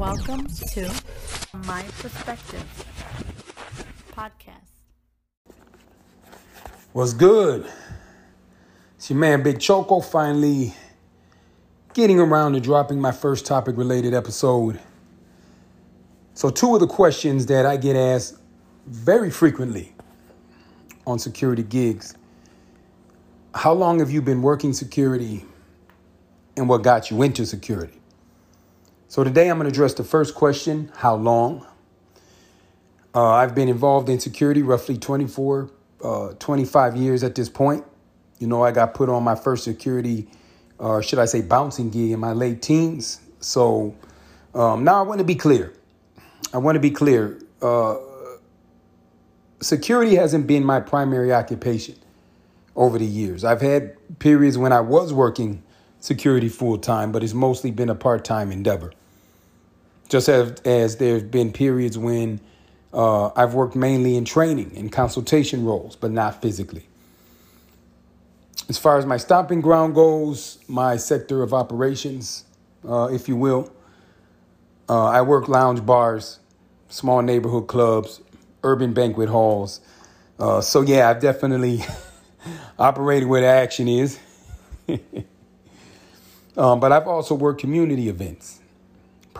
Welcome to My Perspective podcast. What's good? It's your man Big Choco finally getting around to dropping my first topic related episode. So, two of the questions that I get asked very frequently on security gigs How long have you been working security and what got you into security? So today I'm going to address the first question how long? Uh, I've been involved in security roughly 24, uh, 25 years at this point. You know, I got put on my first security, or uh, should I say, bouncing gig in my late teens. So um, now I want to be clear. I want to be clear. Uh, security hasn't been my primary occupation over the years. I've had periods when I was working security full time, but it's mostly been a part time endeavor. Just as, as there have been periods when uh, I've worked mainly in training and consultation roles, but not physically. As far as my stomping ground goes, my sector of operations, uh, if you will, uh, I work lounge bars, small neighborhood clubs, urban banquet halls. Uh, so, yeah, I've definitely operated where the action is. um, but I've also worked community events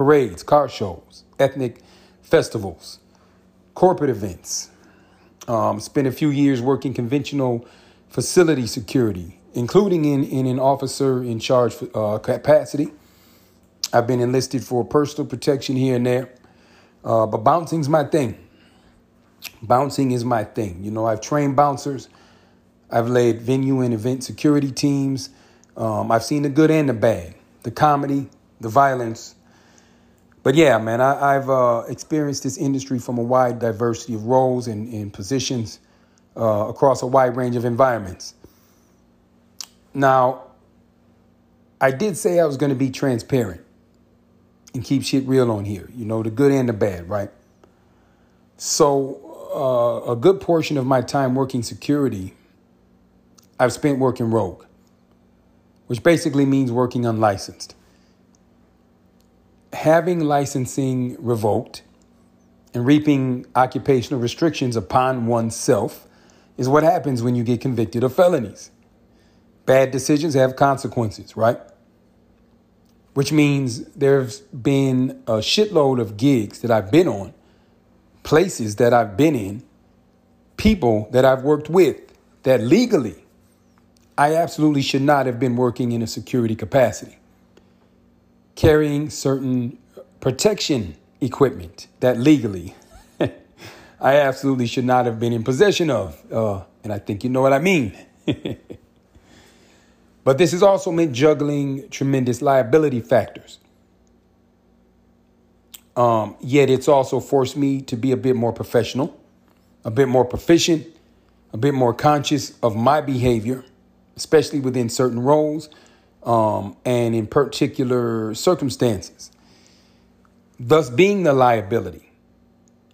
parades, car shows, ethnic festivals, corporate events. Um, spent a few years working conventional facility security, including in, in an officer in charge uh, capacity. I've been enlisted for personal protection here and there, uh, but bouncing's my thing. Bouncing is my thing. You know, I've trained bouncers. I've led venue and event security teams. Um, I've seen the good and the bad, the comedy, the violence, but yeah, man, I, have uh, experienced this industry from a wide diversity of roles and, and positions uh, across a wide range of environments. Now, I did say I was going to be transparent and keep shit real on here, you know, the good and the bad, right? So, uh, a good portion of my time working security, I've spent working rogue, which basically means working unlicensed having licensing revoked and reaping occupational restrictions upon oneself is what happens when you get convicted of felonies. Bad decisions have consequences, right? Which means there's been a shitload of gigs that I've been on, places that I've been in, people that I've worked with that legally I absolutely should not have been working in a security capacity carrying certain protection equipment that legally I absolutely should not have been in possession of. Uh, and I think you know what I mean. but this has also meant juggling tremendous liability factors. Um, yet it's also forced me to be a bit more professional, a bit more proficient, a bit more conscious of my behavior, especially within certain roles um, and in particular circumstances. Thus, being the liability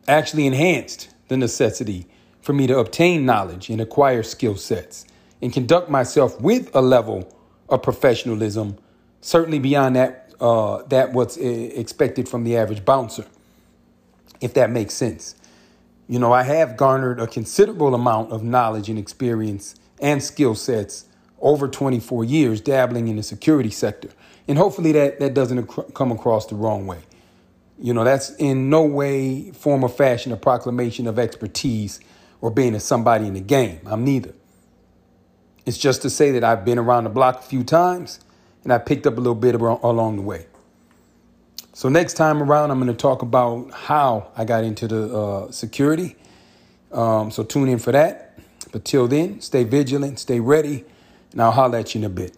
actually enhanced the necessity for me to obtain knowledge and acquire skill sets and conduct myself with a level of professionalism, certainly beyond that, uh, that what's expected from the average bouncer, if that makes sense. You know, I have garnered a considerable amount of knowledge and experience and skill sets over 24 years dabbling in the security sector. And hopefully that, that doesn't come across the wrong way. You know, that's in no way, form, or fashion a proclamation of expertise or being a somebody in the game. I'm neither. It's just to say that I've been around the block a few times and I picked up a little bit along the way. So next time around, I'm going to talk about how I got into the uh, security. Um, so tune in for that. But till then, stay vigilant, stay ready and I'll holler at you in a bit.